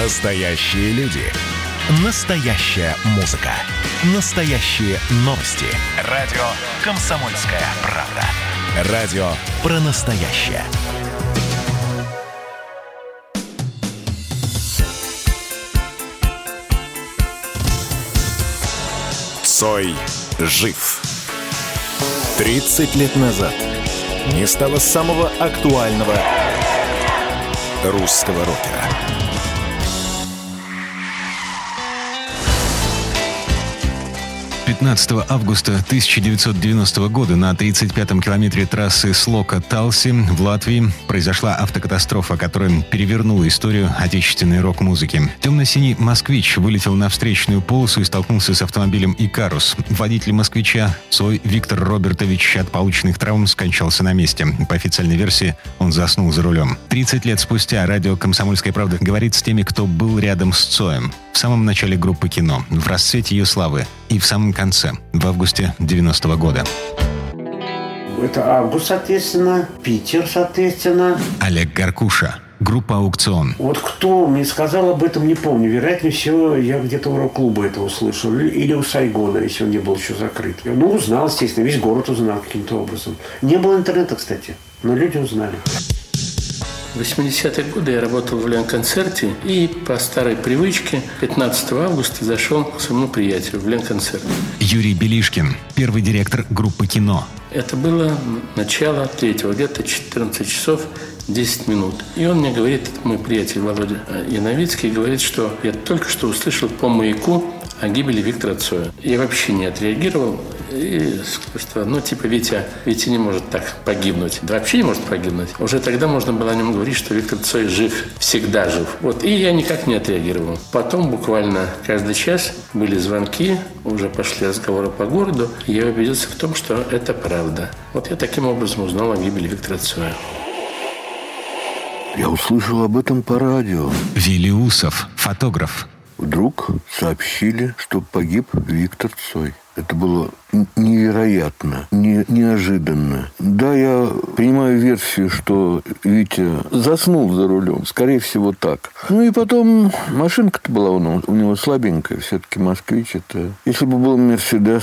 Настоящие люди. Настоящая музыка. Настоящие новости. Радио «Комсомольская правда». Радио про настоящее. Цой жив. 30 лет назад не стало самого актуального русского рокера. 15 августа 1990 года на 35-м километре трассы Слока-Талси в Латвии произошла автокатастрофа, которая перевернула историю отечественной рок-музыки. Темно-синий «Москвич» вылетел на встречную полосу и столкнулся с автомобилем «Икарус». Водитель «Москвича» свой Виктор Робертович от полученных травм скончался на месте. По официальной версии, он заснул за рулем. 30 лет спустя радио «Комсомольская правда» говорит с теми, кто был рядом с Цоем. В самом начале группы «Кино», в расцвете ее славы и в самом конце, в августе 90-го года. Это август, соответственно, Питер, соответственно. Олег Гаркуша, группа «Аукцион». Вот кто мне сказал об этом, не помню. Вероятнее всего, я где-то у рок-клуба это услышал. Или у Сайгона, если он не был еще закрыт. Ну, узнал, естественно. Весь город узнал каким-то образом. Не было интернета, кстати. Но люди узнали. В 80-е годы я работал в Ленконцерте и по старой привычке 15 августа зашел к своему приятелю в Ленконцерт. Юрий Белишкин, первый директор группы «Кино». Это было начало третьего, где-то 14 часов 10 минут. И он мне говорит, мой приятель Володя Яновицкий, говорит, что я только что услышал по маяку о гибели Виктора Цоя. Я вообще не отреагировал. И что, ну, типа, Витя, Витя не может так погибнуть. Да вообще не может погибнуть. Уже тогда можно было о нем говорить, что Виктор Цой жив, всегда жив. Вот, и я никак не отреагировал. Потом буквально каждый час были звонки, уже пошли разговоры по городу. И я убедился в том, что это правда. Вот я таким образом узнал о гибели Виктора Цоя. Я услышал об этом по радио. Вилиусов, фотограф. Вдруг сообщили, что погиб Виктор Цой. Это было невероятно, не, неожиданно. Да, я принимаю версию, что Витя заснул за рулем. Скорее всего, так. Ну и потом машинка-то была у него, у него слабенькая. Все-таки «Москвич» это... Если бы был «Мерседес»,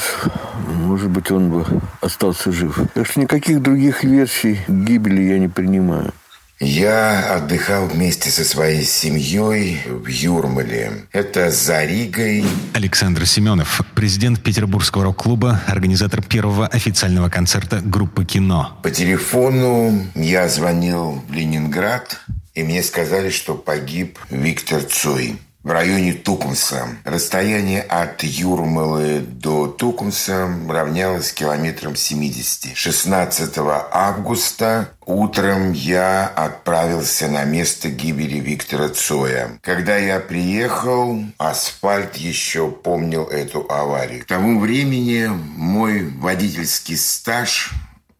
может быть, он бы остался жив. Так что никаких других версий гибели я не принимаю. Я отдыхал вместе со своей семьей в Юрмале. Это за Ригой. Александр Семенов, президент Петербургского рок-клуба, организатор первого официального концерта группы «Кино». По телефону я звонил в Ленинград, и мне сказали, что погиб Виктор Цой в районе Тукумса. Расстояние от Юрмалы до Тукумса равнялось километрам 70. 16 августа утром я отправился на место гибели Виктора Цоя. Когда я приехал, асфальт еще помнил эту аварию. К тому времени мой водительский стаж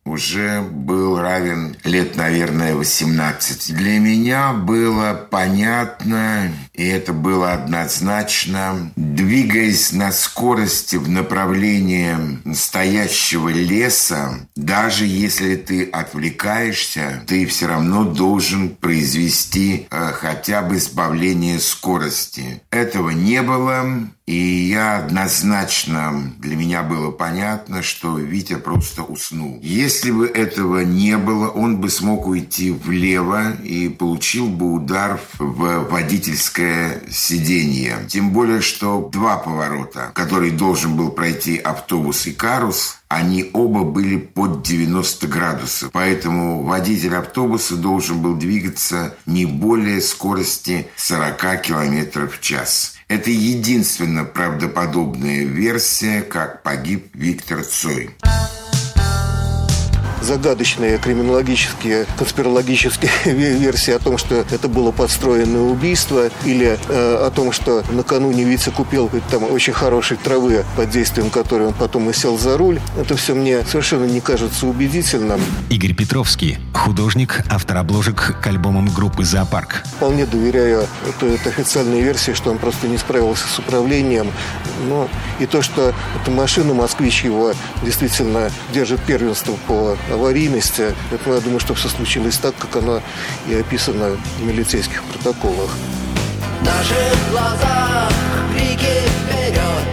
уже был равен лет, наверное, 18. Для меня было понятно, и это было однозначно, двигаясь на скорости в направлении настоящего леса, даже если ты отвлекаешься, ты все равно должен произвести э, хотя бы избавление скорости. Этого не было, и я однозначно, для меня было понятно, что Витя просто уснул. Если бы этого не было, он бы смог уйти влево и получил бы удар в водительское сиденье. Тем более, что два поворота, который должен был пройти автобус и карус, они оба были под 90 градусов. Поэтому водитель автобуса должен был двигаться не более скорости 40 километров в час. Это единственно правдоподобная версия, как погиб Виктор Цой загадочные криминологические, конспирологические версии о том, что это было подстроенное убийство, или э, о том, что накануне Витя купил там очень хорошей травы, под действием которой он потом и сел за руль. Это все мне совершенно не кажется убедительным. Игорь Петровский, художник, автор обложек к альбомам группы «Зоопарк». Вполне доверяю этой, этой официальной версии, что он просто не справился с управлением. Но и то, что эта машина «Москвич» его действительно держит первенство по аварийности. Это, я думаю, что все случилось так, как оно и описано в милицейских протоколах. В наших глазах крики вперед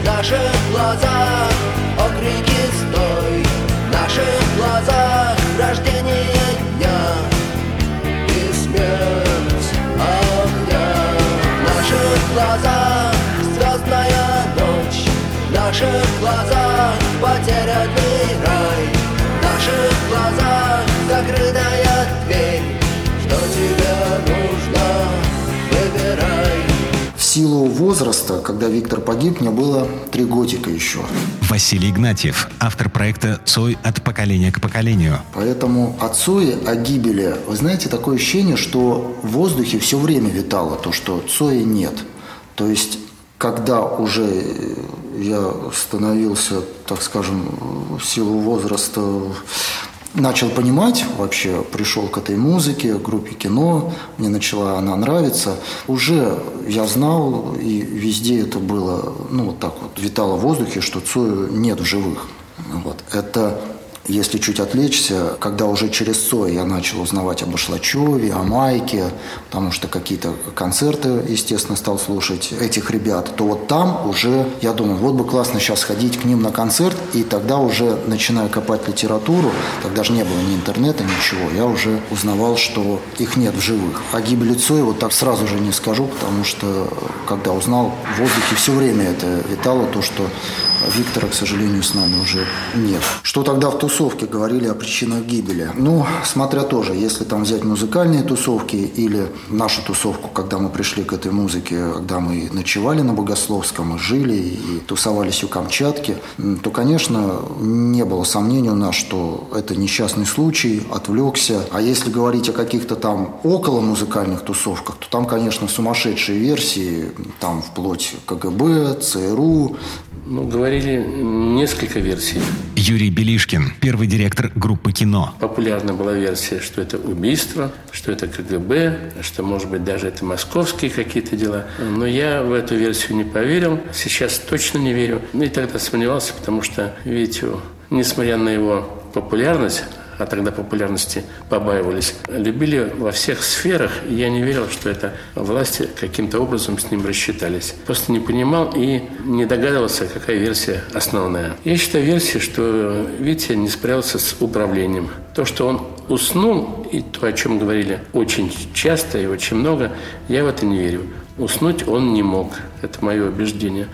В наших глазах окрики стой. В наших глазах рождение дня. И смерть огня. В наших глазах звездная ночь. В наших глазах потерянный рай наших глазах закрытая дверь Что тебе нужно, выбирай В силу возраста, когда Виктор погиб, мне было три годика еще. Василий Игнатьев, автор проекта «Цой от поколения к поколению». Поэтому о Цое, о гибели, вы знаете, такое ощущение, что в воздухе все время витало то, что Цоя нет. То есть, когда уже я становился, так скажем, в силу возраста начал понимать вообще, пришел к этой музыке, к группе кино, мне начала она нравиться. Уже я знал, и везде это было, ну, вот так вот, витало в воздухе, что Цою нет в живых. Вот. Это если чуть отвлечься, когда уже через Цой я начал узнавать об Ашлачеве, о Майке, потому что какие-то концерты, естественно, стал слушать этих ребят, то вот там уже я думал, вот бы классно сейчас ходить к ним на концерт, и тогда уже начиная копать литературу, тогда же не было ни интернета, ничего, я уже узнавал, что их нет в живых. О гибели Цоя вот так сразу же не скажу, потому что когда узнал, в воздухе все время это витало, то, что Виктора, к сожалению, с нами уже нет. Что тогда в тусовке говорили о причинах гибели? Ну, смотря тоже, если там взять музыкальные тусовки или нашу тусовку, когда мы пришли к этой музыке, когда мы ночевали на Богословском, жили и тусовались у Камчатки, то, конечно, не было сомнений у нас, что это несчастный случай, отвлекся. А если говорить о каких-то там около музыкальных тусовках, то там, конечно, сумасшедшие версии, там вплоть КГБ, ЦРУ, ну, говорили несколько версий. Юрий Белишкин, первый директор группы «Кино». Популярна была версия, что это убийство, что это КГБ, что, может быть, даже это московские какие-то дела. Но я в эту версию не поверил. Сейчас точно не верю. И тогда сомневался, потому что, видите, несмотря на его популярность, а тогда популярности побаивались, любили во всех сферах, и я не верил, что это власти каким-то образом с ним рассчитались. Просто не понимал и не догадывался, какая версия основная. Я считаю версию, что Витя не справился с управлением. То, что он уснул, и то, о чем говорили очень часто и очень много, я в это не верю. Уснуть он не мог. Это мое убеждение.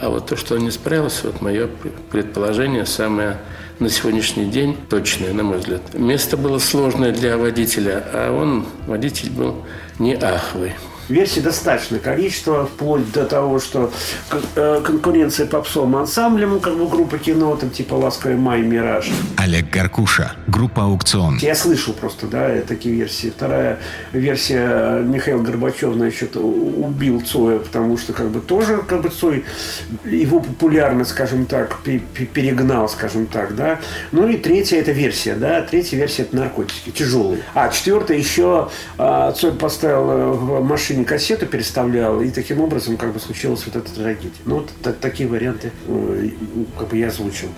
А вот то, что он не справился, вот мое предположение самое на сегодняшний день точное, на мой взгляд. Место было сложное для водителя, а он, водитель был не ахвый. Версий достаточное количество, вплоть до того, что э, конкуренция попсовым ансамблем, как бы группа кино, там типа «Ласковый май», «Мираж». Олег Гаркуша, группа «Аукцион». Я слышал просто, да, такие версии. Вторая версия Михаил Горбачев, значит, убил Цоя, потому что как бы тоже как бы Цой его популярность, скажем так, перегнал, скажем так, да. Ну и третья это версия, да, третья версия это наркотики, тяжелые. А четвертая еще Цой поставил э, в машине машине кассету переставлял, и таким образом как бы случилась вот эта трагедия. Ну, вот так, такие варианты э, как бы я озвучил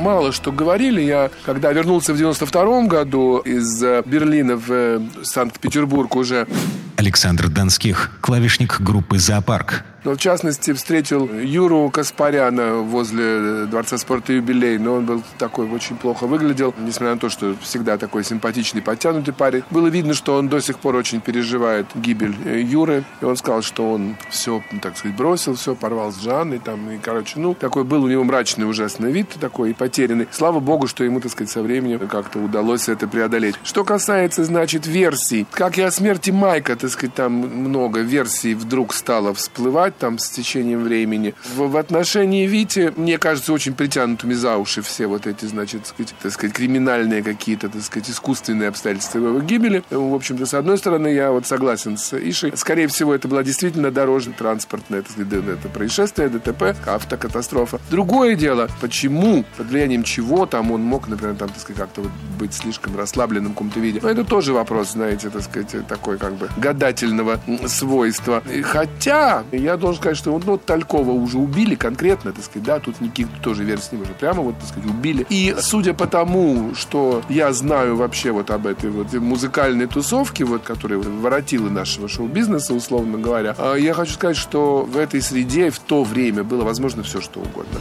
мало что говорили. Я, когда вернулся в 92 году из э, Берлина в э, Санкт-Петербург уже... Александр Донских, клавишник группы «Зоопарк». Но, в частности, встретил Юру Каспаряна возле Дворца спорта «Юбилей». Но он был такой, очень плохо выглядел, несмотря на то, что всегда такой симпатичный, подтянутый парень. Было видно, что он до сих пор очень переживает гибель э, Юры. И он сказал, что он все, так сказать, бросил, все, порвал с Жанной. Там, и, короче, ну, такой был у него мрачный ужасный вид, такой и потерянный. Слава богу, что ему, так сказать, со временем как-то удалось это преодолеть. Что касается, значит, версий. Как и о смерти Майка, так сказать, там много версий вдруг стало всплывать развивать там с течением времени. В, в отношении Вити, мне кажется, очень притянутыми за уши все вот эти, значит, сказать, так сказать криминальные какие-то, так сказать, искусственные обстоятельства его гибели. В общем-то, с одной стороны, я вот согласен с Ишей. Скорее всего, это была действительно дорожно-транспортное, так сказать, это происшествие, ДТП, автокатастрофа. Другое дело, почему, под влиянием чего там он мог, например, там, так сказать, как-то вот быть слишком расслабленным в каком-то виде. Но это тоже вопрос, знаете, так сказать, такой как бы гадательного свойства. Хотя, я должен сказать, что ну, Талькова уже убили конкретно, так сказать, да, тут никаких тоже версий не может. Прямо вот, так сказать, убили. И судя по тому, что я знаю вообще вот об этой вот музыкальной тусовке, вот, которая воротила нашего шоу-бизнеса, условно говоря, а, я хочу сказать, что в этой среде в то время было возможно все, что угодно.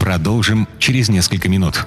Продолжим через несколько минут.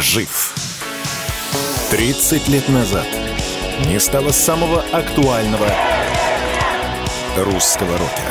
жив. 30 лет назад не стало самого актуального русского рокера.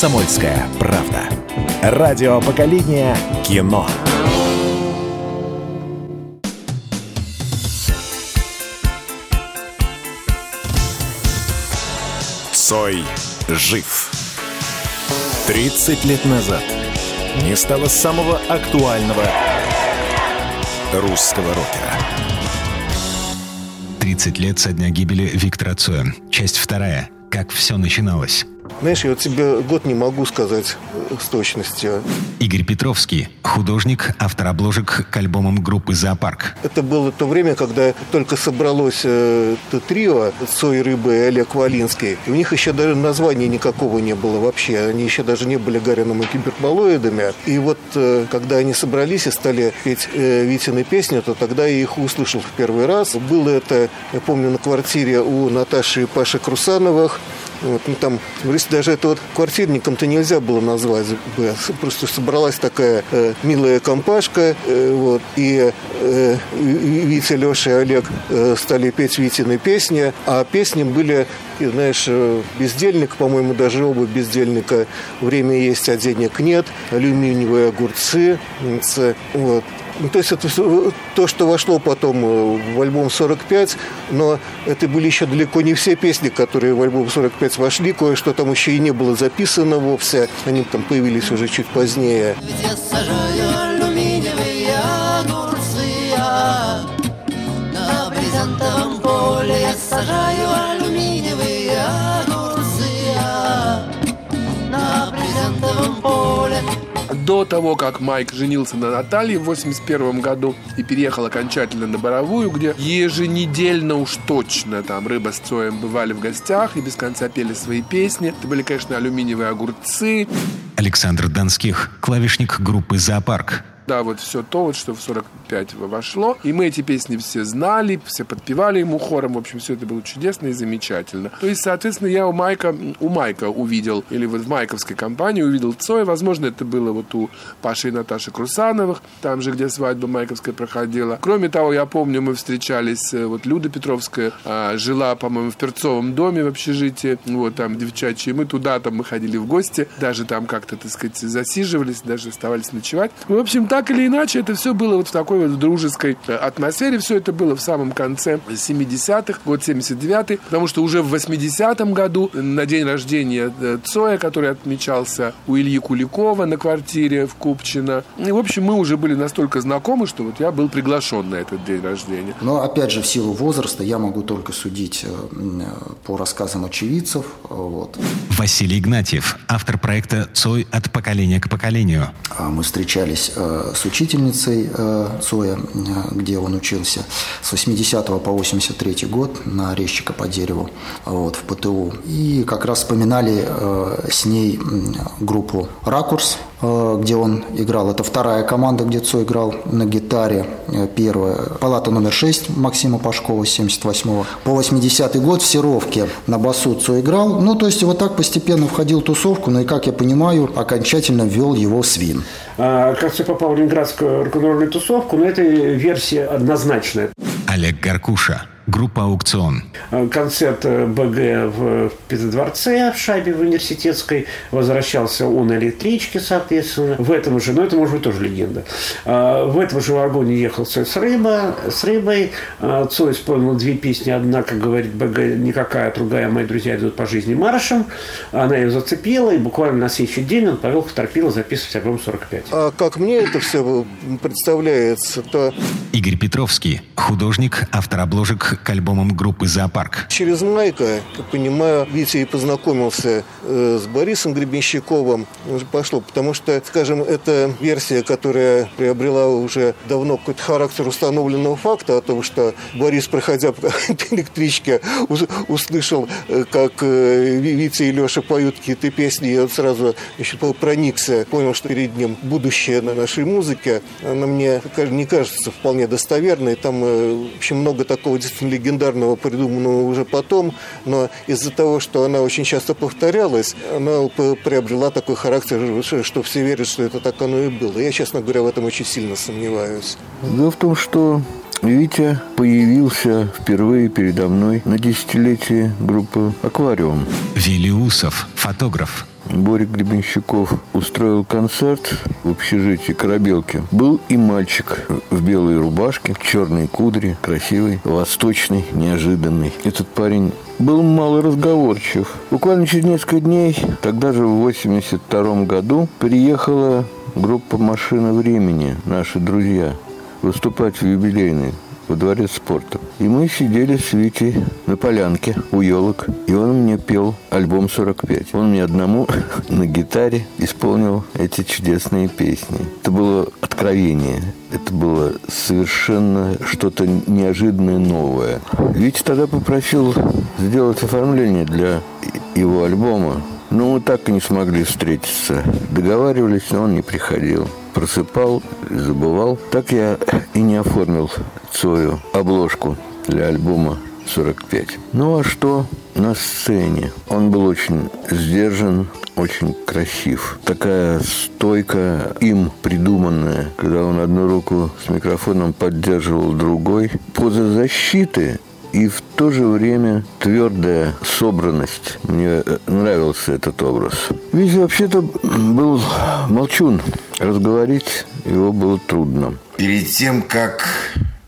Комсомольская правда. Радио поколения кино. Цой жив. 30 лет назад не стало самого актуального русского рокера. 30 лет со дня гибели Виктора Цоя. Часть вторая. Как все начиналось. Знаешь, я вот тебе год не могу сказать с точностью. Игорь Петровский, художник, автор обложек к альбомам группы «Зоопарк». Это было то время, когда только собралось э, это трио Цой Рыбы и Олег Валинский. И у них еще даже названия никакого не было вообще. Они еще даже не были Гарином и киберболоидами. И вот э, когда они собрались и стали петь э, Витины песни, то тогда я их услышал в первый раз. Было это, я помню, на квартире у Наташи и Паши Крусановых. Вот, ну, там, говорится, даже это вот квартирником-то нельзя было назвать. бы. Просто собралась такая э, милая компашка, э, вот, и э, Витя, Леша и Олег э, стали петь Витины песни, а песни были, знаешь, э, бездельник, по-моему, даже оба бездельника «Время есть, а денег нет», «Алюминиевые огурцы», вот. То есть это всё- то, что вошло потом э, в альбом 45, но это были еще далеко не все песни, которые в альбом 45 вошли, кое-что там еще и не было записано вовсе, они там появились уже чуть позднее. Ведь я огурцы а На поле я сажаю До того, как Майк женился на Наталье в 81 году и переехал окончательно на Боровую, где еженедельно уж точно там рыба с Цоем бывали в гостях и без конца пели свои песни. Это были, конечно, алюминиевые огурцы. Александр Донских, клавишник группы «Зоопарк». Да, вот все то, вот, что в 45 вошло. И мы эти песни все знали, все подпевали ему хором. В общем, все это было чудесно и замечательно. То есть, соответственно, я у Майка, у Майка увидел, или вот в майковской компании увидел Цоя. Возможно, это было вот у Паши и Наташи Крусановых, там же, где свадьба майковская проходила. Кроме того, я помню, мы встречались, э, вот Люда Петровская а, жила, по-моему, в Перцовом доме в общежитии, вот там девчачьи. Мы туда, там мы ходили в гости, даже там как-то, так сказать, засиживались, даже оставались ночевать. В общем, так так или иначе, это все было вот в такой вот дружеской э, атмосфере. Все это было в самом конце 70-х, год 79-й, потому что уже в 80-м году на день рождения э, Цоя, который отмечался у Ильи Куликова на квартире в Купчино. И, в общем, мы уже были настолько знакомы, что вот я был приглашен на этот день рождения. Но, опять же, в силу возраста я могу только судить э, по рассказам очевидцев. Вот. Василий Игнатьев, автор проекта «Цой от поколения к поколению». А Мы встречались э, с учительницей э, Цоя, э, где он учился с 80 по 83 год на резчика по дереву вот, в ПТУ. И как раз вспоминали э, с ней группу «Ракурс», э, где он играл. Это вторая команда, где Цой играл на гитаре. Э, Первая. Палата номер 6 Максима Пашкова с 78 По 80 год в Серовке на басу Цой играл. Ну, то есть вот так постепенно входил в тусовку, но и, как я понимаю, окончательно ввел его свин. А, как я попал в ленинградскую рок-н-ролльную тусовку, но это версия однозначная. Олег Гаркуша, группа «Аукцион». А, Концерт э, БГ в Петродворце, в шайбе в университетской. Возвращался он на электричке, соответственно. В этом же, но это может быть тоже легенда. А, В этом же вагоне ехал Цой с, рыба, с рыбой. Цой исполнил две песни. Одна, как говорит БГ, никакая, другая «Мои друзья идут по жизни маршем». Она ее зацепила, и буквально на следующий день он повел Торпило записывать альбом 45. А как мне это все представляется, то Игорь Петровский, художник, автор обложек к альбомам группы «Зоопарк». через Майка, как понимаю, Витя и познакомился э, с Борисом Гребенщиковым. Пошло, потому что, скажем, это версия, которая приобрела уже давно какой-то характер установленного факта о том, что Борис, проходя по электричке, ус- услышал, э, как э, Ви- Витя и Леша поют какие-то песни, и он сразу еще проникся, понял, что перед ним будущее на нашей музыке. Она мне не кажется вполне достоверной. Там, в общем, много такого действительно легендарного, придуманного уже потом, но из-за того, что она очень часто повторялась, она приобрела такой характер, что все верят, что это так оно и было. Я, честно говоря, в этом очень сильно сомневаюсь. Дело в том, что Витя появился впервые передо мной на десятилетие группы «Аквариум». Вилли Усов, фотограф. Борик Гребенщиков устроил концерт в общежитии Корабелки. Был и мальчик в белой рубашке, в черной кудре, красивый, восточный, неожиданный. Этот парень был малоразговорчив. Буквально через несколько дней, тогда же в 82 году, приехала группа «Машина времени», наши друзья, выступать в юбилейный во дворец спорта. И мы сидели с Витей на полянке у елок, и он мне пел альбом 45. Он мне одному на гитаре исполнил эти чудесные песни. Это было откровение. Это было совершенно что-то неожиданное, новое. Витя тогда попросил сделать оформление для его альбома. Но мы так и не смогли встретиться. Договаривались, но он не приходил просыпал, забывал. Так я и не оформил свою обложку для альбома 45. Ну а что на сцене? Он был очень сдержан, очень красив. Такая стойка, им придуманная, когда он одну руку с микрофоном поддерживал другой. Поза защиты и в то же время твердая собранность. Мне э, нравился этот образ. Ведь вообще-то был молчун. Разговорить его было трудно. Перед тем, как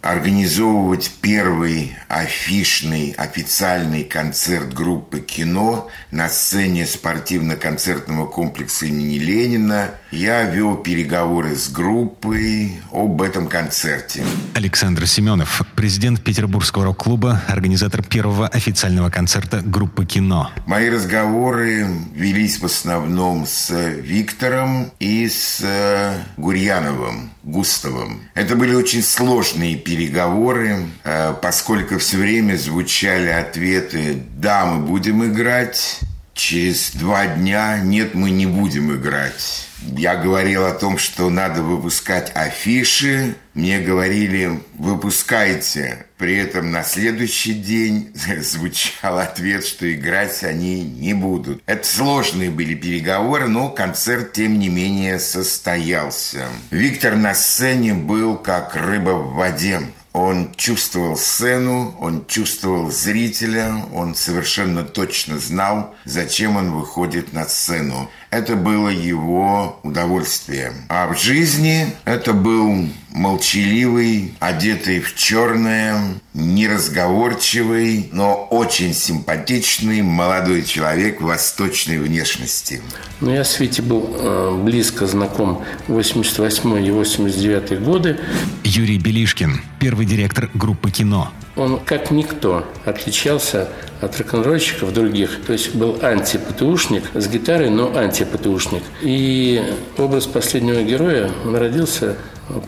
организовывать первый афишный официальный концерт группы «Кино» на сцене спортивно-концертного комплекса имени Ленина, я вел переговоры с группой об этом концерте. Александр Семенов, президент Петербургского рок-клуба, организатор первого официального концерта группы «Кино». Мои разговоры велись в основном с Виктором и с э, Гурьяновым, Густавом. Это были очень сложные переговоры, э, поскольку все время звучали ответы «да, мы будем играть», Через два дня «нет, мы не будем играть». Я говорил о том, что надо выпускать афиши. Мне говорили, выпускайте. При этом на следующий день звучал ответ, что играть они не будут. Это сложные были переговоры, но концерт, тем не менее, состоялся. Виктор на сцене был как рыба в воде. Он чувствовал сцену, он чувствовал зрителя, он совершенно точно знал, зачем он выходит на сцену. Это было его удовольствием. А в жизни это был молчаливый, одетый в черное, неразговорчивый, но очень симпатичный молодой человек восточной внешности. Ну, я с Витей был э, близко знаком 88 и 89 годы. Юрий Белишкин, первый директор группы «Кино». Он, как никто, отличался от рок-н-ролльщиков других. То есть был антипатушник с гитарой, но антипатушник. И образ последнего героя, он родился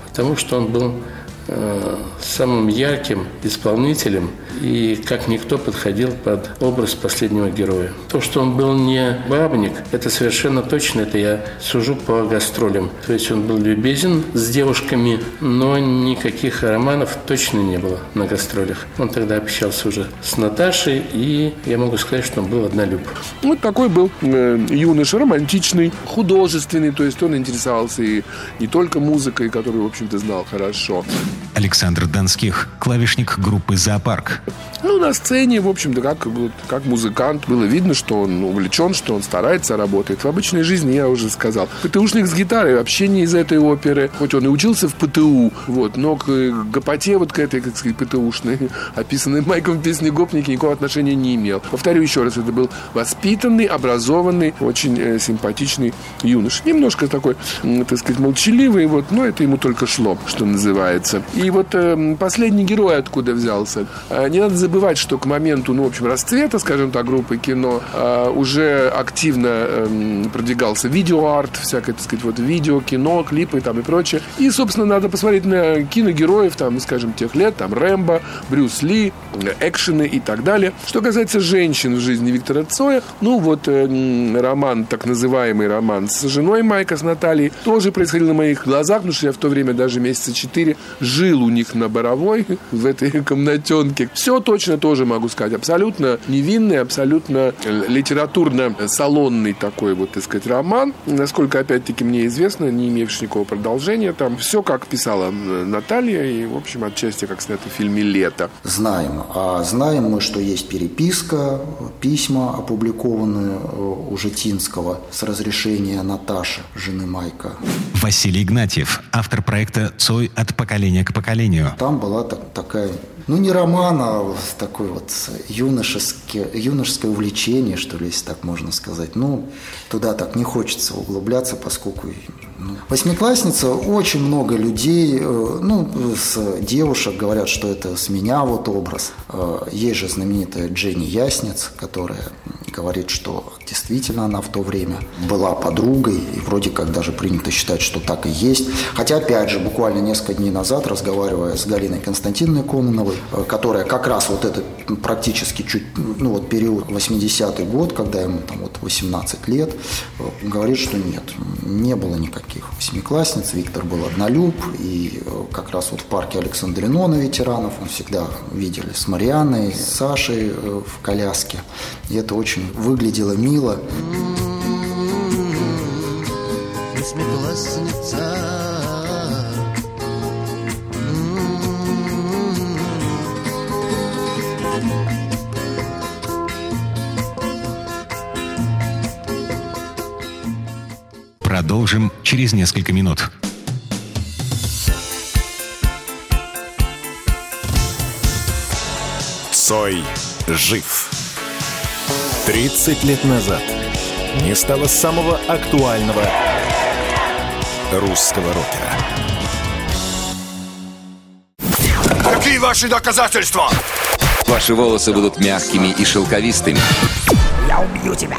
потому, что он был самым ярким исполнителем и как никто подходил под образ последнего героя. То, что он был не бабник, это совершенно точно, это я сужу по гастролям. То есть он был любезен с девушками, но никаких романов точно не было на гастролях. Он тогда общался уже с Наташей, и я могу сказать, что он был однолюб. Вот такой был э, юноша, романтичный, художественный, то есть он интересовался и не только музыкой, которую, в общем-то, знал хорошо. Александр Донских, клавишник группы «Зоопарк». Ну, на сцене, в общем-то, как, как музыкант, было видно, что он увлечен, что он старается, работает. В обычной жизни, я уже сказал. ПТУшник с гитарой вообще не из этой оперы. Хоть он и учился в ПТУ, вот, но к гопоте вот к этой, как сказать, ПТУшной, описанной Майком в песне «Гопники», никакого отношения не имел. Повторю еще раз, это был воспитанный, образованный, очень э, симпатичный юнош. Немножко такой, так сказать, молчаливый, вот, но это ему только шло, что называется. И вот э, последний герой откуда взялся. Э, не надо забывать, что к моменту, ну, в общем, расцвета, скажем так, группы кино, э, уже активно э, продвигался видеоарт, всякое, так сказать, вот видео, кино, клипы там и прочее. И, собственно, надо посмотреть на киногероев, там, скажем, тех лет, там, Рэмбо, Брюс Ли, экшены и так далее. Что касается женщин в жизни Виктора Цоя, ну, вот э, роман, так называемый роман с женой Майка, с Натальей, тоже происходил на моих глазах, потому что я в то время даже месяца четыре жил у них на Боровой, в этой комнатенке. Все точно тоже могу сказать. Абсолютно невинный, абсолютно литературно-салонный такой вот, так сказать, роман. Насколько, опять-таки, мне известно, не имевший никакого продолжения. Там все, как писала Наталья, и, в общем, отчасти, как снято в фильме «Лето». Знаем. А знаем мы, что есть переписка, письма, опубликованные у Житинского с разрешения Наташи, жены Майка. Василий Игнатьев, автор проекта «Цой от поколения к поколению». Там была так, такая ну, не роман, а такое вот юношеское, юношеское увлечение, что ли, если так можно сказать. Ну, туда так не хочется углубляться, поскольку ну, восьмиклассница, очень много людей, э, ну, с девушек говорят, что это с меня вот образ. Э, есть же знаменитая Дженни Яснец, которая говорит, что действительно она в то время была подругой, и вроде как даже принято считать, что так и есть. Хотя, опять же, буквально несколько дней назад, разговаривая с Галиной Константиновной Кононовой, э, которая как раз вот этот практически чуть, ну вот период 80-й год, когда ему там вот 18 лет, говорит, что нет, не было никаких восьмиклассниц, Виктор был однолюб, и э, как раз вот в парке Александрino на ветеранов он всегда видели с Марианной, с Сашей э, в коляске, и это очень выглядело мило. Восьмиклассница через несколько минут. Цой жив. 30 лет назад не стало самого актуального русского рокера. Какие ваши доказательства? Ваши волосы будут мягкими и шелковистыми. Я убью тебя.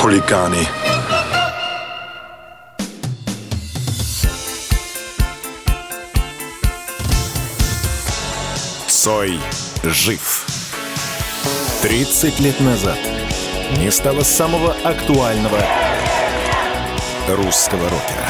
Хулиганы. Цой жив. 30 лет назад не стало самого актуального русского рокера.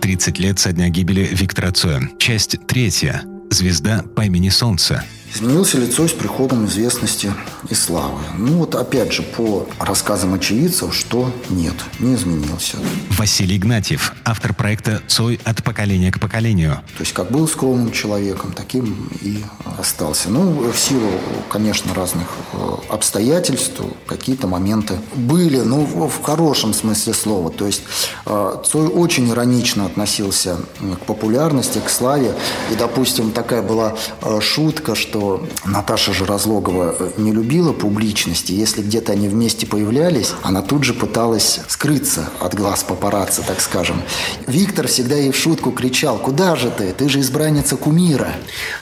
30 лет со дня гибели Виктора Цоя. Часть третья. Звезда по имени Солнце. Изменился лицо с приходом известности и славы. Ну вот опять же по рассказам очевидцев, что нет, не изменился. Василий Игнатьев, автор проекта «Цой от поколения к поколению». То есть как был скромным человеком, таким и остался. Ну, в силу, конечно, разных э, обстоятельств какие-то моменты были, ну, в хорошем смысле слова. То есть э, Цой очень иронично относился к популярности, к славе. И, допустим, такая была э, шутка, что Наташа же Разлогова не любила публичности. Если где-то они вместе появлялись, она тут же пыталась скрыться от глаз папарацци, так скажем. Виктор всегда ей в шутку кричал, куда же ты? Ты же избранница кумира.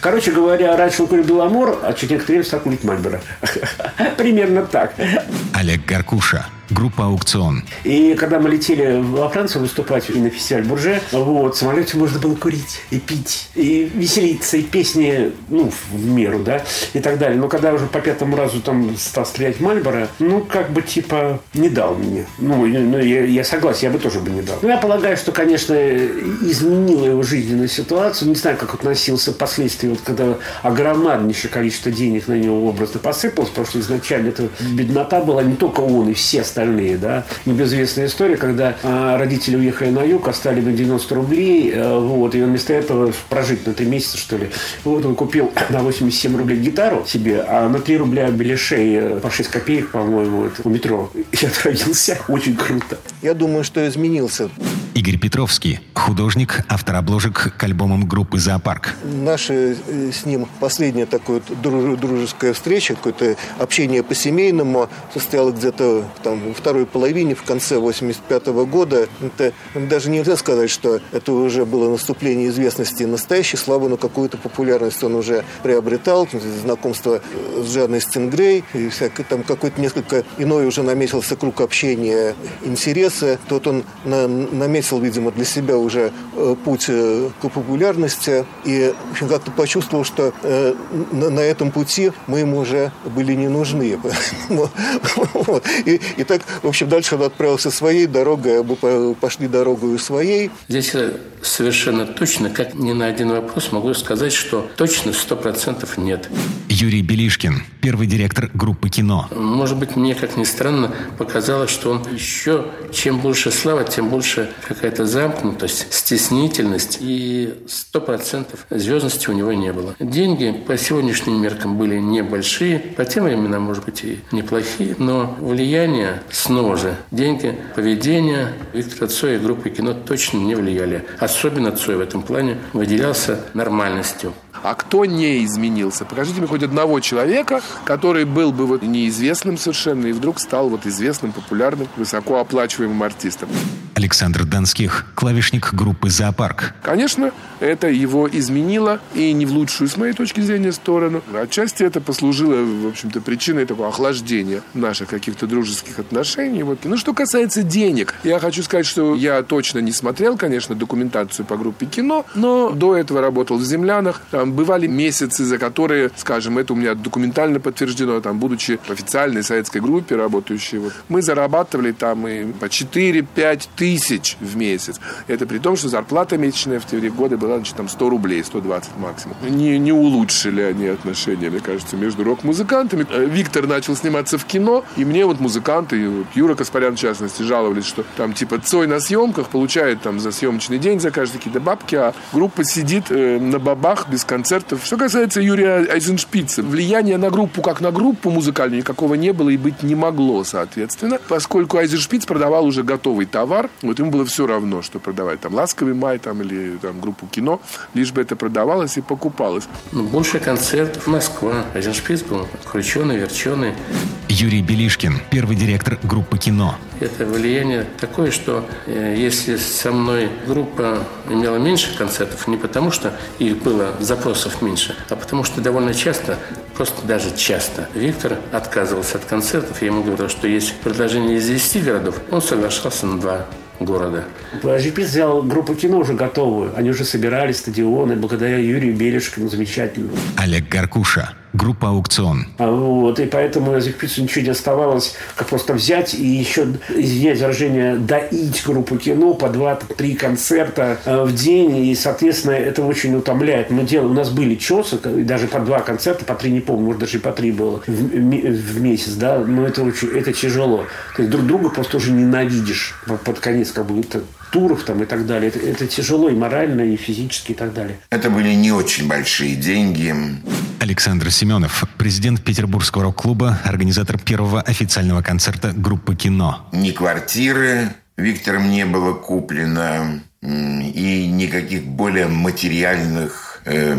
Короче говоря, раньше он курил Беломор, а через некоторое время стал курить Мальборо. Примерно так. Олег Гаркуша, группа «Аукцион». И когда мы летели во Францию выступать и на фестиваль Бурже, вот, в самолете можно было курить и пить, и веселиться, и песни, ну, в меру, да, и так далее. Но когда уже по пятому разу там стал стрелять Мальборо, ну, как бы, типа, не дал мне. Ну, ну я, я согласен, я бы тоже бы не дал. Но я полагаю, что, конечно, изменила его жизненную ситуацию. Не знаю, как относился впоследствии, вот когда огромнейшее количество денег на него образно посыпалось, потому что изначально это беднота была не только он, и все остальные, да. Небезвестная история, когда а, родители уехали на юг, оставили на 90 рублей, а, вот, и он вместо этого прожить на 3 месяца, что ли, вот он купил на 87 рублей гитару себе, а на 3 рубля беляшей э, по 6 копеек, по-моему, это, у метро. И отравился. Очень круто. Я думаю, что изменился. Игорь Петровский, художник, автор обложек к альбомам группы «Зоопарк». Наша э, с ним последняя такая друж- дружеская встреча, какое-то общение по-семейному состояло где-то там второй половине, в конце 85 года. Это даже нельзя сказать, что это уже было наступление известности настоящей славы, но какую-то популярность он уже приобретал. Знакомство с Жанной Стингрей, и всякое, там какой-то несколько иной уже наметился круг общения, интереса. Тот он на, наметил, видимо, для себя уже э, путь э, к популярности и как-то почувствовал, что э, на, на этом пути мы ему уже были не нужны. И, и так, в общем, дальше он отправился своей дорогой, а мы по- пошли дорогой своей. Здесь я совершенно точно, как ни на один вопрос, могу сказать, что точно сто процентов нет. Юрий Белишкин, первый директор группы «Кино». Может быть, мне, как ни странно, показалось, что он еще, чем больше слава, тем больше какая-то замкнутость, стеснительность, и сто процентов звездности у него не было. Деньги по сегодняшним меркам были небольшие, по тем временам, может быть, и неплохие, но влияние, снова же, деньги, поведение Виктора Цоя и группы кино точно не влияли. Особенно Цой в этом плане выделялся нормальностью. А кто не изменился? Покажите мне хоть одного человека, который был бы вот неизвестным совершенно и вдруг стал вот известным, популярным, высокооплачиваемым артистом. Александр Донских, клавишник группы «Зоопарк». Конечно, это его изменило, и не в лучшую, с моей точки зрения, сторону. Отчасти это послужило, в общем-то, причиной такого охлаждения наших каких-то дружеских отношений. Вот. Ну, что касается денег, я хочу сказать, что я точно не смотрел, конечно, документацию по группе кино, но до этого работал в «Землянах». Там бывали месяцы, за которые, скажем, это у меня документально подтверждено, там, будучи в официальной советской группе работающей, вот, мы зарабатывали там и по 4-5 тысяч в месяц. Это при том, что зарплата месячная в те годы была значит, там 100 рублей, 120 максимум. Не, не улучшили они отношения, мне кажется, между рок-музыкантами. Э, Виктор начал сниматься в кино, и мне вот музыканты, вот Юра Каспарян в частности, жаловались, что там типа Цой на съемках получает там за съемочный день за каждый какие-то бабки, а группа сидит э, на бабах без концертов. Что касается Юрия Айзеншпица, влияния на группу как на группу музыкальную никакого не было и быть не могло, соответственно, поскольку Айзеншпиц продавал уже готовый товар, вот ему было все равно, что продавать там «Ласковый май» там, или там группу кино, лишь бы это продавалось и покупалось. Ну, больше концертов Москва. Айзеншпиц был крученый, верченый. Юрий Белишкин, первый директор группы «Кино». это влияние такое, что э, если со мной группа имела меньше концертов, не потому что их было запросов меньше, а потому что довольно часто, просто даже часто, Виктор отказывался от концертов. Я ему говорил, что есть предложение из 10 городов, он соглашался на два города. GP взял группу кино уже готовую. Они уже собирали стадионы благодаря Юрию Бережкину замечательному. Олег Гаркуша. Группа «Аукцион». А Вот, и поэтому Зигпицу ничего не оставалось, как просто взять и еще, извиняюсь выражение, доить группу кино по два-три концерта э, в день. И, соответственно, это очень утомляет. Мы делали, у нас были чесы, и даже по два концерта, по три, не помню, может, даже и по три было в, в месяц, да, но это очень, это тяжело. То есть друг друга просто уже ненавидишь под конец, как будто туров там и так далее. Это, это тяжело и морально, и физически и так далее. Это были не очень большие деньги. Александр Семенов, президент Петербургского рок-клуба, организатор первого официального концерта группы «Кино». Ни квартиры Виктором не было куплено, и никаких более материальных э,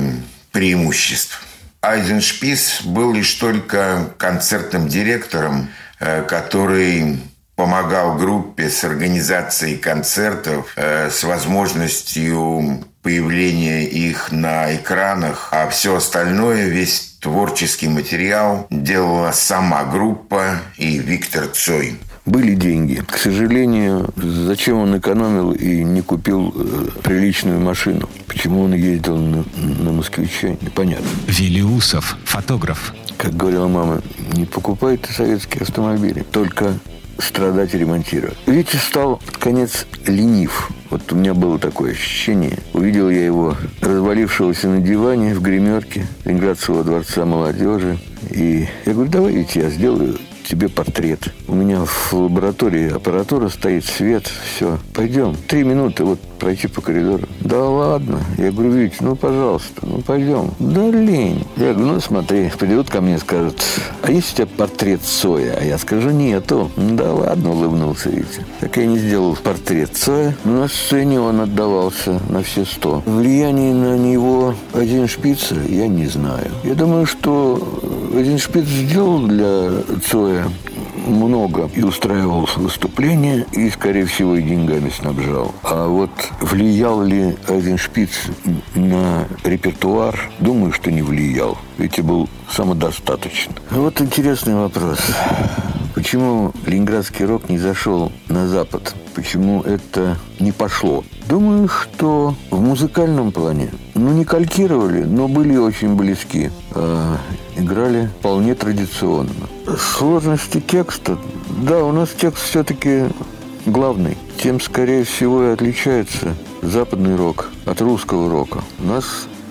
преимуществ. Айзеншпис был лишь только концертным директором, э, который помогал группе с организацией концертов, э, с возможностью появления их на экранах, а все остальное, весь творческий материал делала сама группа и Виктор Цой. Были деньги. К сожалению, зачем он экономил и не купил э, приличную машину? Почему он ездил на, на москвича? Непонятно. Велиусов, фотограф. Как говорила мама, не покупай ты советские автомобили, только страдать и ремонтировать. Витя стал под конец ленив. Вот у меня было такое ощущение. Увидел я его развалившегося на диване в гримерке Ленинградского дворца молодежи. И я говорю, давай, Витя, я сделаю тебе портрет. У меня в лаборатории аппаратура стоит, свет, все. Пойдем. Три минуты вот пройти по коридору. Да ладно. Я говорю, Вить, ну, пожалуйста, ну, пойдем. Да лень. Я говорю, ну, смотри, придут ко мне и скажут, а есть у тебя портрет Цоя? А я скажу, нету. Да ладно, улыбнулся Витя. Так я не сделал портрет Цоя. Но на сцене он отдавался на все сто. Влияние на него один шпиц я не знаю. Я думаю, что один шпиц сделал для Цоя много и устраивал выступления, и, скорее всего, и деньгами снабжал. А вот влиял ли один шпиц на репертуар? Думаю, что не влиял. Ведь и был самодостаточен. Вот интересный вопрос. Почему ленинградский рок не зашел на Запад? Почему это не пошло? Думаю, что в музыкальном плане, ну, не калькировали, но были очень близки. А играли вполне традиционно. Сложности текста, да, у нас текст все-таки главный. Тем, скорее всего, и отличается западный рок от русского рока. У нас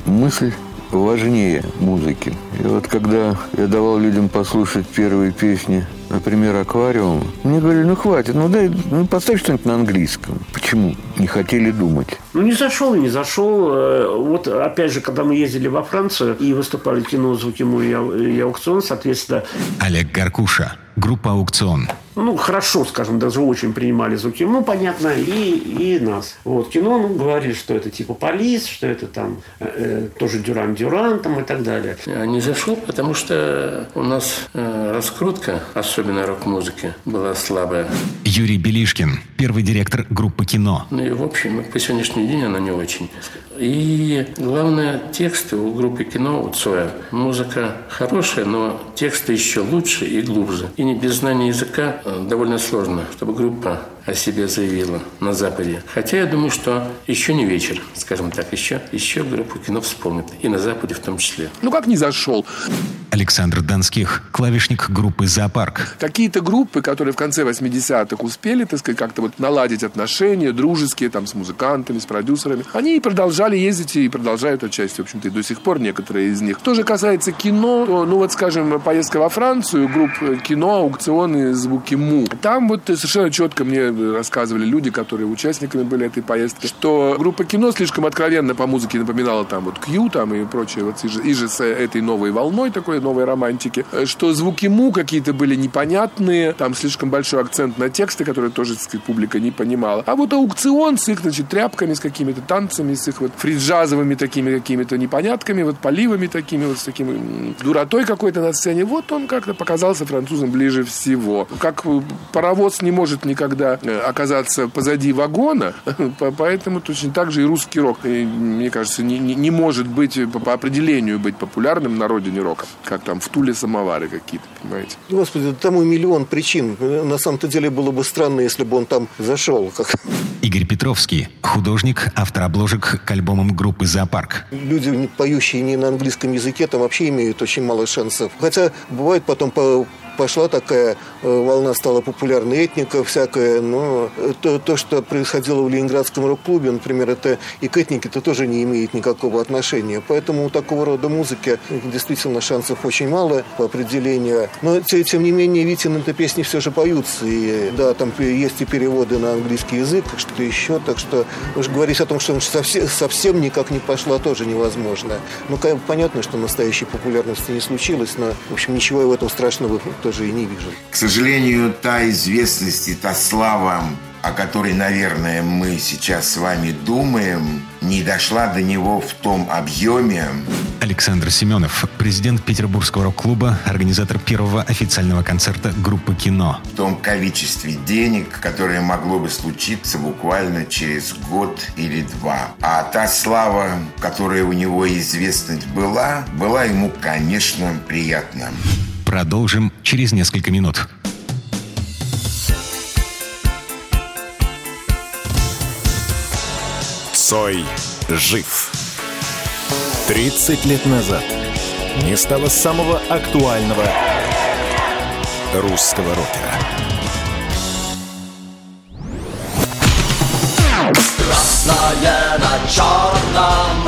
мысль важнее музыки. И вот когда я давал людям послушать первые песни, например, «Аквариум», мне говорили, ну хватит, ну дай, ну поставь что-нибудь на английском. Почему? Не хотели думать. Ну, не зашел и не зашел. Э, вот, опять же, когда мы ездили во Францию и выступали в кино «Звуки му» и «Аукцион», соответственно... Олег Гаркуша, группа «Аукцион». Ну, хорошо, скажем, даже очень принимали звуки. Ну, понятно, и, и нас. Вот, кино, ну, говорили, что это типа полис, что это там э, э тоже Дюран-Дюран там и так далее. Не зашел, потому что у нас э, раскрутка, особенно рок-музыки, была слабая. Юрий Белишкин, первый директор группы «Кино». Ну и в общем, по сегодняшний день она не очень. И главное, тексты у группы кино у Цоя. Музыка хорошая, но тексты еще лучше и глубже. И не без знания языка э, довольно сложно, чтобы группа о себе заявила на Западе. Хотя я думаю, что еще не вечер, скажем так, еще, еще группу кино вспомнят. И на Западе в том числе. Ну как не зашел? Александр Донских, клавишник группы «Зоопарк». Какие-то группы, которые в конце 80-х успели, так сказать, как-то вот наладить отношения дружеские там с музыкантами, с продюсерами, они и продолжали ездить и продолжают отчасти, в общем-то, и до сих пор некоторые из них. Что же касается кино, то, ну вот, скажем, поездка во Францию, групп кино, аукционы, звуки му. Там вот совершенно четко мне рассказывали люди, которые участниками были этой поездки, что группа кино слишком откровенно по музыке напоминала там вот Кью там и прочее, вот и же, и же с этой новой волной такой новой романтики, что звуки му какие-то были непонятные, там слишком большой акцент на тексты, которые тоже, так сказать, публика не понимала. А вот аукцион с их, значит, тряпками, с какими-то танцами, с их вот фриджазовыми такими какими-то непонятками, вот поливами такими, вот с таким дуротой какой-то на сцене. Вот он как-то показался французам ближе всего. Как паровоз не может никогда э, оказаться позади вагона, поэтому точно так же и русский рок, мне кажется, не, не, не может быть по определению быть популярным на родине рока, как там в Туле самовары какие-то, понимаете? Господи, тому миллион причин. На самом-то деле было бы странно, если бы он там зашел. Как... Игорь Петровский, художник, автор обложек к альбомам группы «Зоопарк». Люди, поющие не на английском языке, там вообще имеют очень мало шансов. Хотя бывает потом по пошла такая э, волна, стала популярной этника всякая, но то, то что происходило в Ленинградском рок-клубе, например, это и к этнике это тоже не имеет никакого отношения. Поэтому у такого рода музыки действительно шансов очень мало по определению. Но, тем не менее, Витин это песни все же поются. И да, там есть и переводы на английский язык, что еще. Так что уж говорить о том, что он совсем, совсем никак не пошла, тоже невозможно. Ну, понятно, что настоящей популярности не случилось, но, в общем, ничего в этом страшного тоже и не вижу. К сожалению, та известность и та слава, о которой, наверное, мы сейчас с вами думаем, не дошла до него в том объеме. Александр Семенов, президент Петербургского рок-клуба, организатор первого официального концерта группы «Кино». В том количестве денег, которое могло бы случиться буквально через год или два. А та слава, которая у него известность была, была ему, конечно, приятна. Продолжим через несколько минут. Цой жив. 30 лет назад не стало самого актуального русского рокера. Красное на черном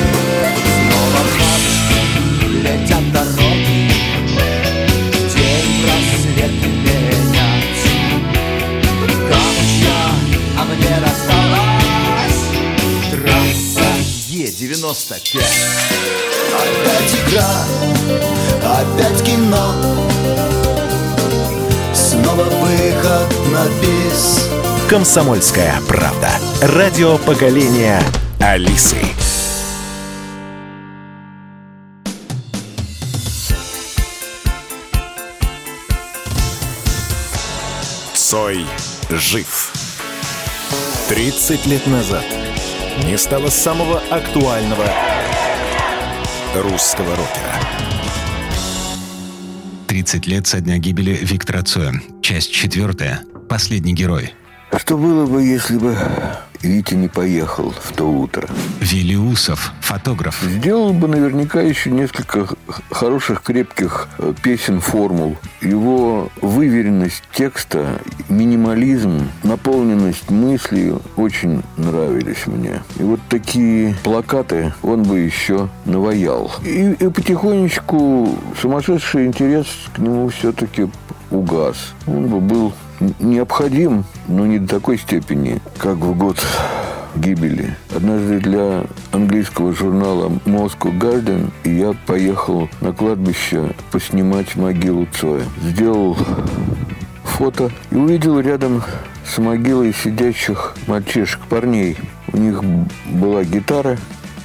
Е-95 Опять игра, опять кино Снова выход на бис Комсомольская правда. Радио поколения Алисы. Цой жив. 30 лет назад не стало самого актуального русского рокера. 30 лет со дня гибели Виктора Цоя. Часть четвертая. Последний герой. А что было бы, если бы Витя не поехал в то утро? Велиусов, фотограф. Сделал бы наверняка еще несколько хороших, крепких э, песен, формул. Его выверенность текста, минимализм, наполненность мыслью очень нравились мне. И вот такие плакаты он бы еще наваял. И, и потихонечку сумасшедший интерес к нему все-таки угас. Он бы был необходим, но не до такой степени, как в год гибели. Однажды для английского журнала Moscow Garden я поехал на кладбище поснимать могилу Цоя. Сделал фото и увидел рядом с могилой сидящих мальчишек, парней. У них была гитара,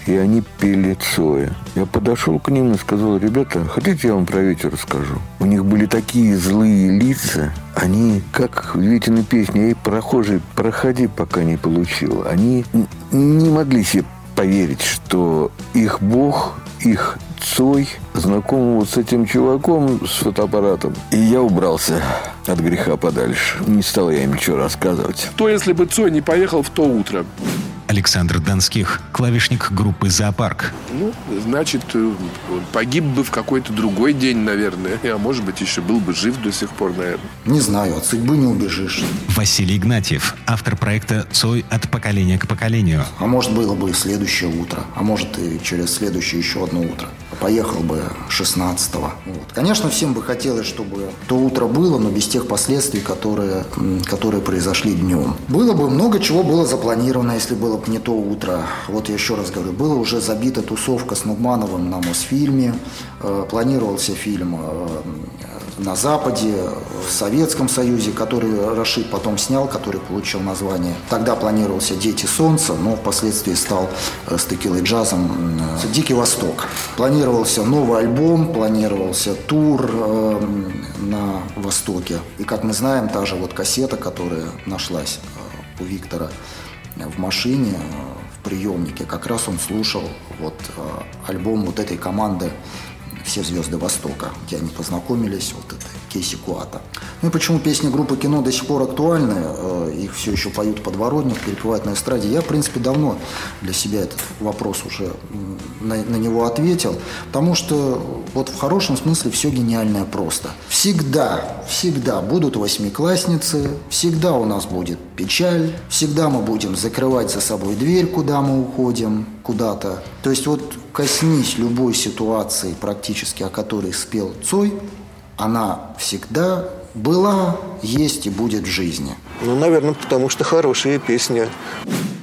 и они пели Цоя. Я подошел к ним и сказал, ребята, хотите я вам про ветер расскажу? У них были такие злые лица, они, как в Витиной песне, эй, прохожий, проходи, пока не получил. Они не могли себе поверить, что их бог, их Цой знаком вот с этим чуваком с фотоаппаратом. И я убрался от греха подальше. Не стал я им ничего рассказывать. Что, если бы Цой не поехал в то утро? Александр Донских, клавишник группы «Зоопарк». Ну, значит, он погиб бы в какой-то другой день, наверное. А может быть, еще был бы жив до сих пор, наверное. Не знаю, от судьбы не убежишь. Василий Игнатьев, автор проекта «Цой от поколения к поколению». А может, было бы и следующее утро. А может, и через следующее еще одно утро. Поехал бы 16-го. Вот. Конечно, всем бы хотелось, чтобы то утро было, но без тех последствий, которые, которые произошли днем. Было бы много чего было запланировано, если было бы не то утро. Вот я еще раз говорю, была уже забита тусовка с Нугмановым на Мосфильме, э, планировался фильм э, на Западе, в Советском Союзе, который Рашид потом снял, который получил название. Тогда планировался «Дети солнца», но впоследствии стал э, с текилой джазом «Дикий Восток». Планировался новый альбом, планировался тур э, на Востоке. И, как мы знаем, та же вот кассета, которая нашлась э, у Виктора в машине, в приемнике, как раз он слушал вот альбом вот этой команды все звезды Востока, где они познакомились, вот это Кейси Куата. Ну и почему песни группы кино до сих пор актуальны, э, их все еще поют подворотник, перепевают на эстраде, я, в принципе, давно для себя этот вопрос уже на, на него ответил, потому что вот в хорошем смысле все гениальное просто. Всегда, всегда будут восьмиклассницы, всегда у нас будет печаль, всегда мы будем закрывать за собой дверь, куда мы уходим, куда-то. То есть вот коснись любой ситуации практически, о которой спел Цой, она всегда была, есть и будет в жизни. Ну, наверное, потому что хорошие песни.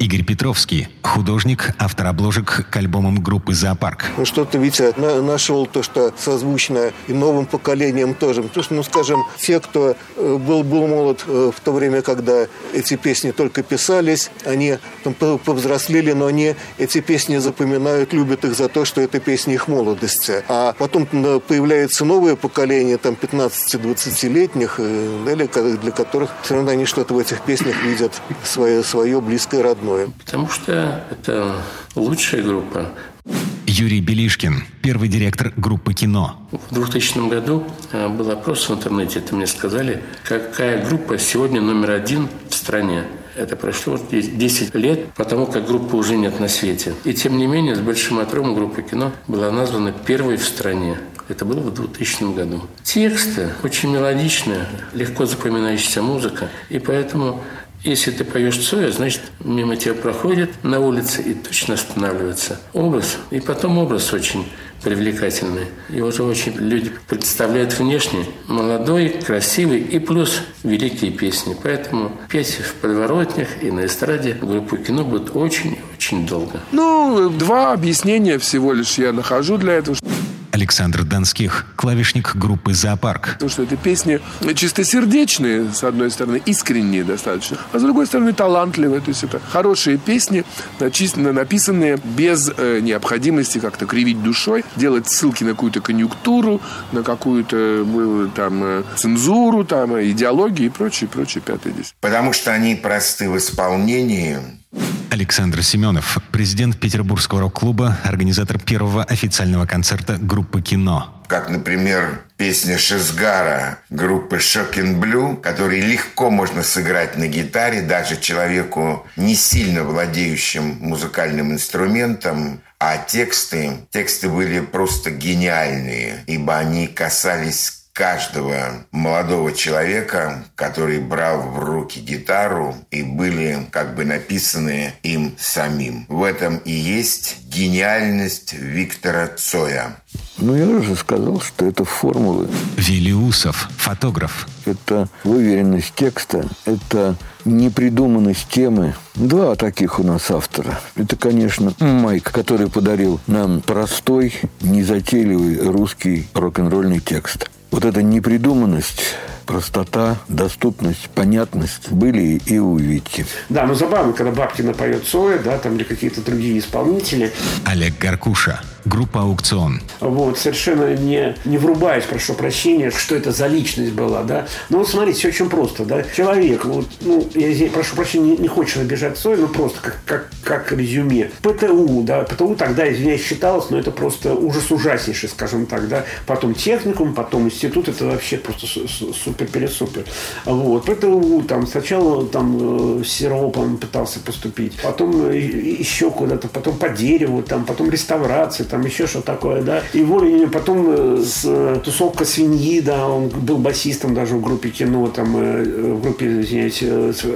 Игорь Петровский, художник, автор обложек к альбомам группы «Зоопарк». Ну, что-то Витя на нашел то, что созвучно и новым поколением тоже. Потому что, ну, скажем, те, кто э, был, был молод э, в то время, когда эти песни только писались, они там повзрослели, но они эти песни запоминают, любят их за то, что это песни их молодости. А потом появляется новое поколение, там, 15-20-летних, э, для которых все равно они что-то в этих песнях видят свое, свое близкое, родное? Потому что это лучшая группа. Юрий Белишкин, первый директор группы «Кино». В 2000 году э, был опрос в интернете, это мне сказали, какая группа сегодня номер один в стране. Это прошло 10 лет, потому как группы уже нет на свете. И тем не менее, с большим отрывом группа «Кино» была названа первой в стране. Это было в 2000 году. Тексты очень мелодичные, легко запоминающаяся музыка. И поэтому если ты поешь Цоя, значит, мимо тебя проходит на улице и точно останавливается. Образ. И потом образ очень привлекательный. И уже очень люди представляют внешне молодой, красивый и плюс великие песни. Поэтому петь в подворотнях и на эстраде группу кино будет очень-очень долго. Ну, два объяснения всего лишь я нахожу для этого. Александр Донских, клавишник группы «Зоопарк». Потому что это песни чистосердечные, с одной стороны, искренние достаточно, а с другой стороны, талантливые. То есть это хорошие песни, написанные без э, необходимости как-то кривить душой, делать ссылки на какую-то конъюнктуру, на какую-то э, там э, цензуру, там, идеологию и прочее, прочее, пятое здесь. Потому что они просты в исполнении, Александр Семенов, президент Петербургского рок-клуба, организатор первого официального концерта группы «Кино». Как, например, песня Шизгара группы Shocking Blue, который легко можно сыграть на гитаре даже человеку, не сильно владеющим музыкальным инструментом, а тексты, тексты были просто гениальные, ибо они касались каждого молодого человека, который брал в руки гитару и были как бы написаны им самим. В этом и есть гениальность Виктора Цоя. Ну, я уже сказал, что это формулы. Велиусов, фотограф. Это выверенность текста, это непридуманность темы. Два таких у нас автора. Это, конечно, Майк, который подарил нам простой, незатейливый русский рок-н-ролльный текст. Вот эта непридуманность простота, доступность, понятность были и у Вити. Да, но забавно, когда Бабкина поет Цоя, да, там или какие-то другие исполнители. Олег Гаркуша, группа «Аукцион». Вот, совершенно не, не врубаясь, прошу прощения, что это за личность была, да. Но вот смотрите, все очень просто, да. Человек, вот, ну, я здесь, прошу прощения, не, не хочешь обижать Цоя, но просто как, как, как резюме. ПТУ, да, ПТУ тогда, извиняюсь, считалось, но это просто ужас ужаснейший, скажем так, да. Потом техникум, потом институт, это вообще просто супер-пересупер. Вот. ПТУ, там, сначала там э, сиропом пытался поступить, потом э, еще куда-то, потом по дереву, там, потом реставрация, там еще что такое, да. И волей потом э, с, тусовка свиньи, да, он был басистом даже в группе кино, там, в группе, извиняюсь,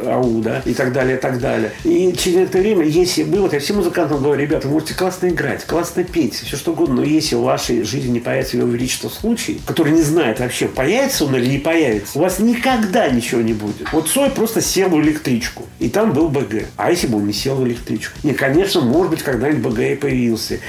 АУ, да, и так далее, и так далее. И через это время, если вы, вот я всем музыкантам говорю, ребята, вы можете классно играть, классно петь, все что угодно, но если в вашей жизни не появится его величество случай, который не знает вообще, появится он или не появится, у вас никогда ничего не будет. Вот Цой просто сел в электричку, и там был БГ. А если бы он не сел в электричку? Не, конечно, может быть, когда-нибудь БГ и появился.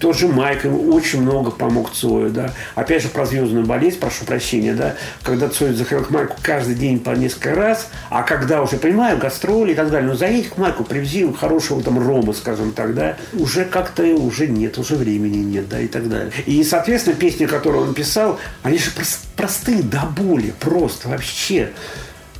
Тот же Майк очень много помог Цою, да. Опять же, про звездную болезнь, прошу прощения, да. Когда Цой заходил к Майку каждый день по несколько раз, а когда уже, понимаю, гастроли и так далее, ну, заедь к Майку, привези хорошего там рома, скажем так, да, уже как-то уже нет, уже времени нет, да, и так далее. И, соответственно, песни, которые он писал, они же простые до боли, просто вообще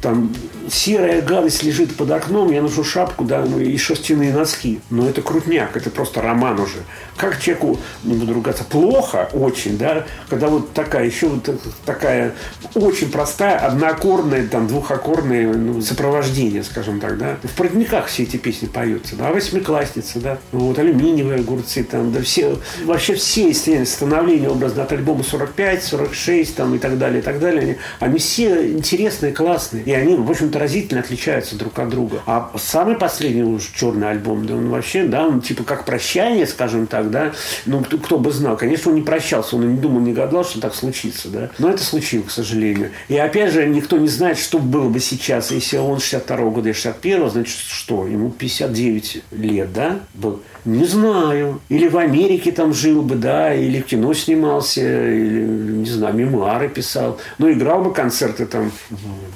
там серая гадость лежит под окном, я ношу шапку, да, ну и шерстяные носки. Но это крутняк, это просто роман уже. Как человеку, не буду ругаться, плохо очень, да, когда вот такая, еще вот такая очень простая, одноаккордная, там, двухаккордное ну, сопровождение, скажем так, да. В «Проводниках» все эти песни поются, да, «Восьмиклассница», да, вот «Алюминиевые огурцы», там, да, все, вообще все становления образно от альбома 45, 46, там, и так далее, и так далее, они, они все интересные, классные они, в общем-то, разительно отличаются друг от друга. А самый последний уж черный альбом, да, он вообще, да, он типа как прощание, скажем так, да, ну, кто, кто бы знал. Конечно, он не прощался, он не думал, не гадал, что так случится, да. Но это случилось, к сожалению. И опять же, никто не знает, что было бы сейчас, если он 62 года и 61 значит, что? Ему 59 лет, да, был. Не знаю. Или в Америке там жил бы, да, или в кино снимался, или, не знаю, мемуары писал. Ну, играл бы концерты там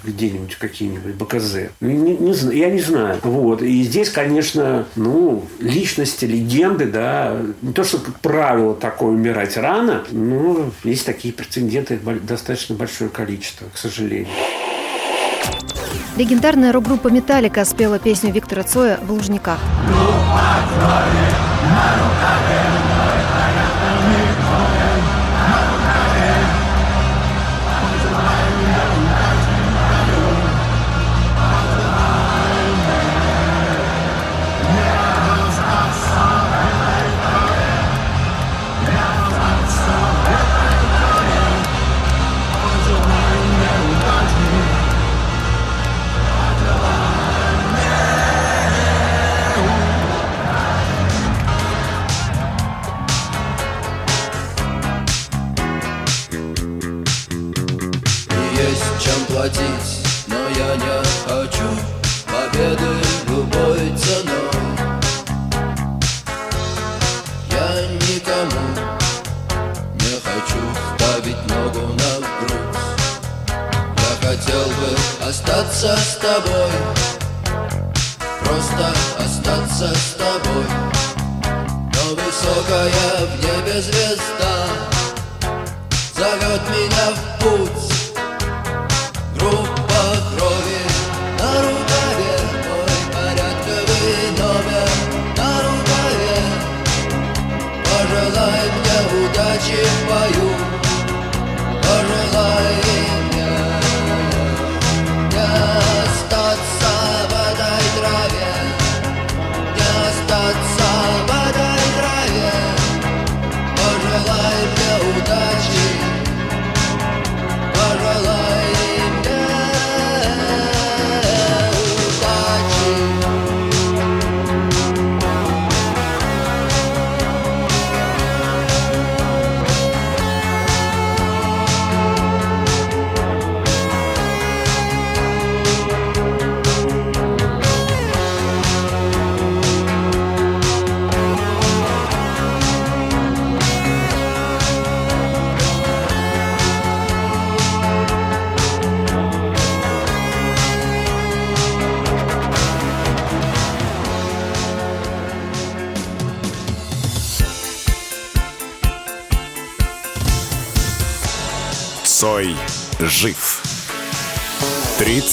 где-нибудь какие-нибудь, БКЗ. Ну, не, не, я не знаю. Вот. И здесь, конечно, ну, личности, легенды, да, не то, что, как правило, такое умирать рано, но есть такие прецеденты достаточно большое количество, к сожалению. Легендарная рок-группа «Металлика» спела песню Виктора Цоя в Лужниках. Цой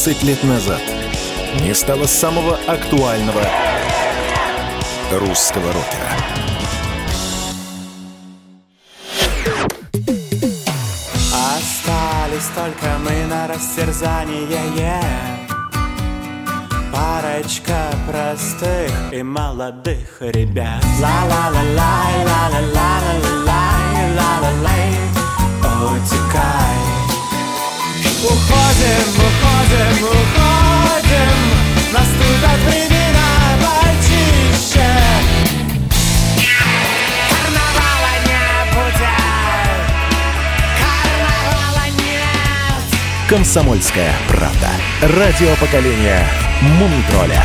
30 лет назад. Не стало самого актуального русского рокера. Остались только мы на растерзание. Стаечка простых и молодых ребят. Ла-ла-ла-лай, ла-ла-ла-ла-лай, ла-ла-лай. Утекай Уходим, уходим, уходим Наступят времена почище Карнавала не будет Карнавала нет «Комсомольская правда». Радио поколения Мумитроля.